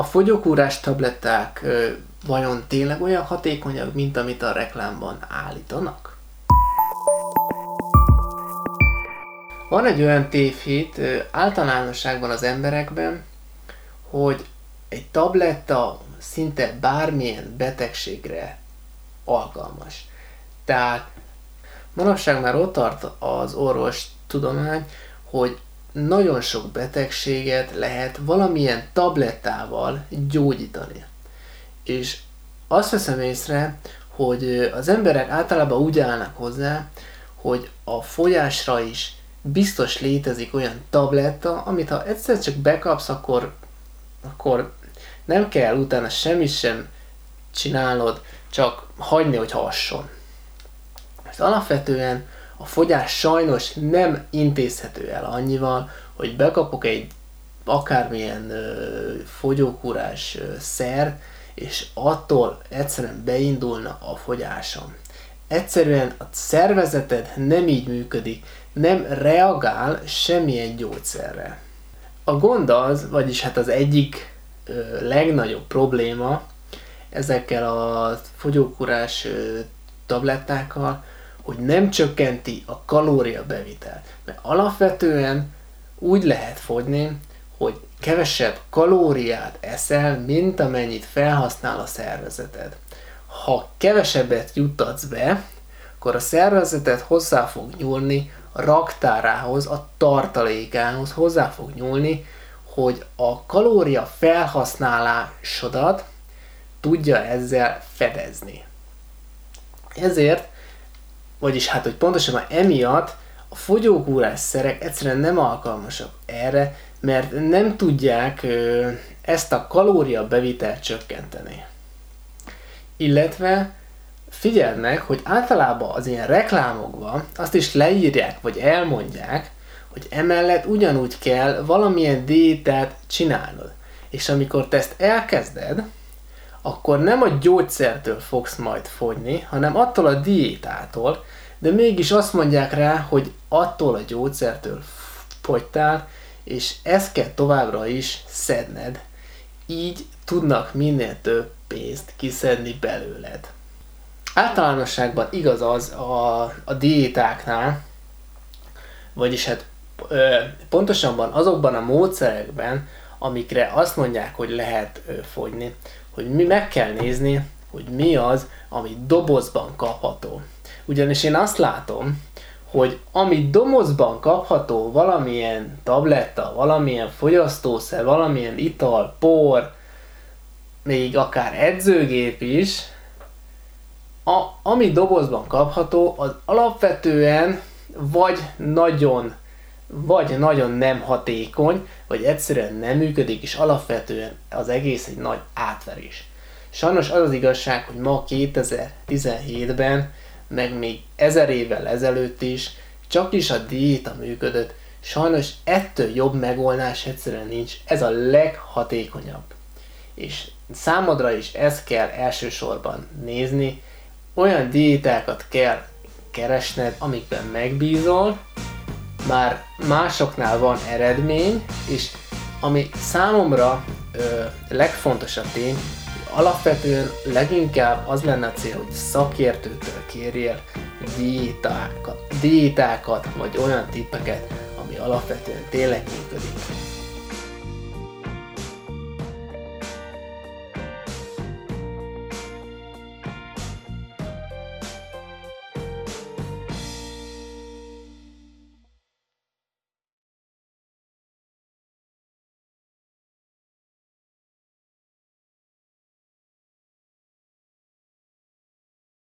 A fogyókúrás tabletták vajon tényleg olyan hatékonyak, mint amit a reklámban állítanak? Van egy olyan tévhit általánosságban az emberekben, hogy egy tabletta szinte bármilyen betegségre alkalmas. Tehát manapság már ott tart az orvos tudomány, hogy nagyon sok betegséget lehet valamilyen tablettával gyógyítani. És azt veszem észre, hogy az emberek általában úgy állnak hozzá, hogy a fogyásra is biztos létezik olyan tabletta, amit ha egyszer csak bekapsz, akkor, akkor nem kell utána semmit sem csinálod, csak hagyni, hogy hasson. Ez alapvetően a fogyás sajnos nem intézhető el annyival, hogy bekapok egy akármilyen ö, fogyókúrás ö, szert, és attól egyszerűen beindulna a fogyásom. Egyszerűen a szervezeted nem így működik, nem reagál semmilyen gyógyszerre. A gond az, vagyis hát az egyik ö, legnagyobb probléma ezekkel a fogyókúrás ö, tablettákkal, hogy nem csökkenti a kalóriabevitelt. Mert alapvetően úgy lehet fogyni, hogy kevesebb kalóriát eszel, mint amennyit felhasznál a szervezeted. Ha kevesebbet juttatsz be, akkor a szervezeted hozzá fog nyúlni a raktárához, a tartalékához hozzá fog nyúlni, hogy a kalória felhasználásodat tudja ezzel fedezni. Ezért vagyis hát, hogy pontosabban emiatt a fogyókúrás szerek egyszerűen nem alkalmasak erre, mert nem tudják ö, ezt a kalória bevitelt csökkenteni. Illetve figyeld meg, hogy általában az ilyen reklámokban azt is leírják, vagy elmondják, hogy emellett ugyanúgy kell valamilyen diétát csinálnod. És amikor te ezt elkezded, akkor nem a gyógyszertől fogsz majd fogyni, hanem attól a diétától, de mégis azt mondják rá, hogy attól a gyógyszertől fogytál, és ezt kell továbbra is szedned. Így tudnak minél több pénzt kiszedni belőled. Általánosságban igaz az a, a diétáknál, vagyis hát ö, pontosabban azokban a módszerekben, amikre azt mondják, hogy lehet fogyni, hogy mi meg kell nézni, hogy mi az, ami dobozban kapható. Ugyanis én azt látom, hogy ami domozban kapható, valamilyen tabletta, valamilyen fogyasztószer, valamilyen ital, por, még akár edzőgép is, a, ami dobozban kapható, az alapvetően vagy nagyon, vagy nagyon nem hatékony, vagy egyszerűen nem működik, és alapvetően az egész egy nagy átverés. Sajnos az az igazság, hogy ma 2017-ben meg még ezer évvel ezelőtt is csak is a diéta működött, sajnos ettől jobb megoldás egyszerűen nincs, ez a leghatékonyabb. És számodra is ezt kell elsősorban nézni, olyan diétákat kell keresned, amikben megbízol, már másoknál van eredmény, és ami számomra ö, legfontosabb tény, alapvetően leginkább az lenne a cél, hogy szakértőtől kérjél diétákat, diétákat vagy olyan tippeket, ami alapvetően tényleg működik.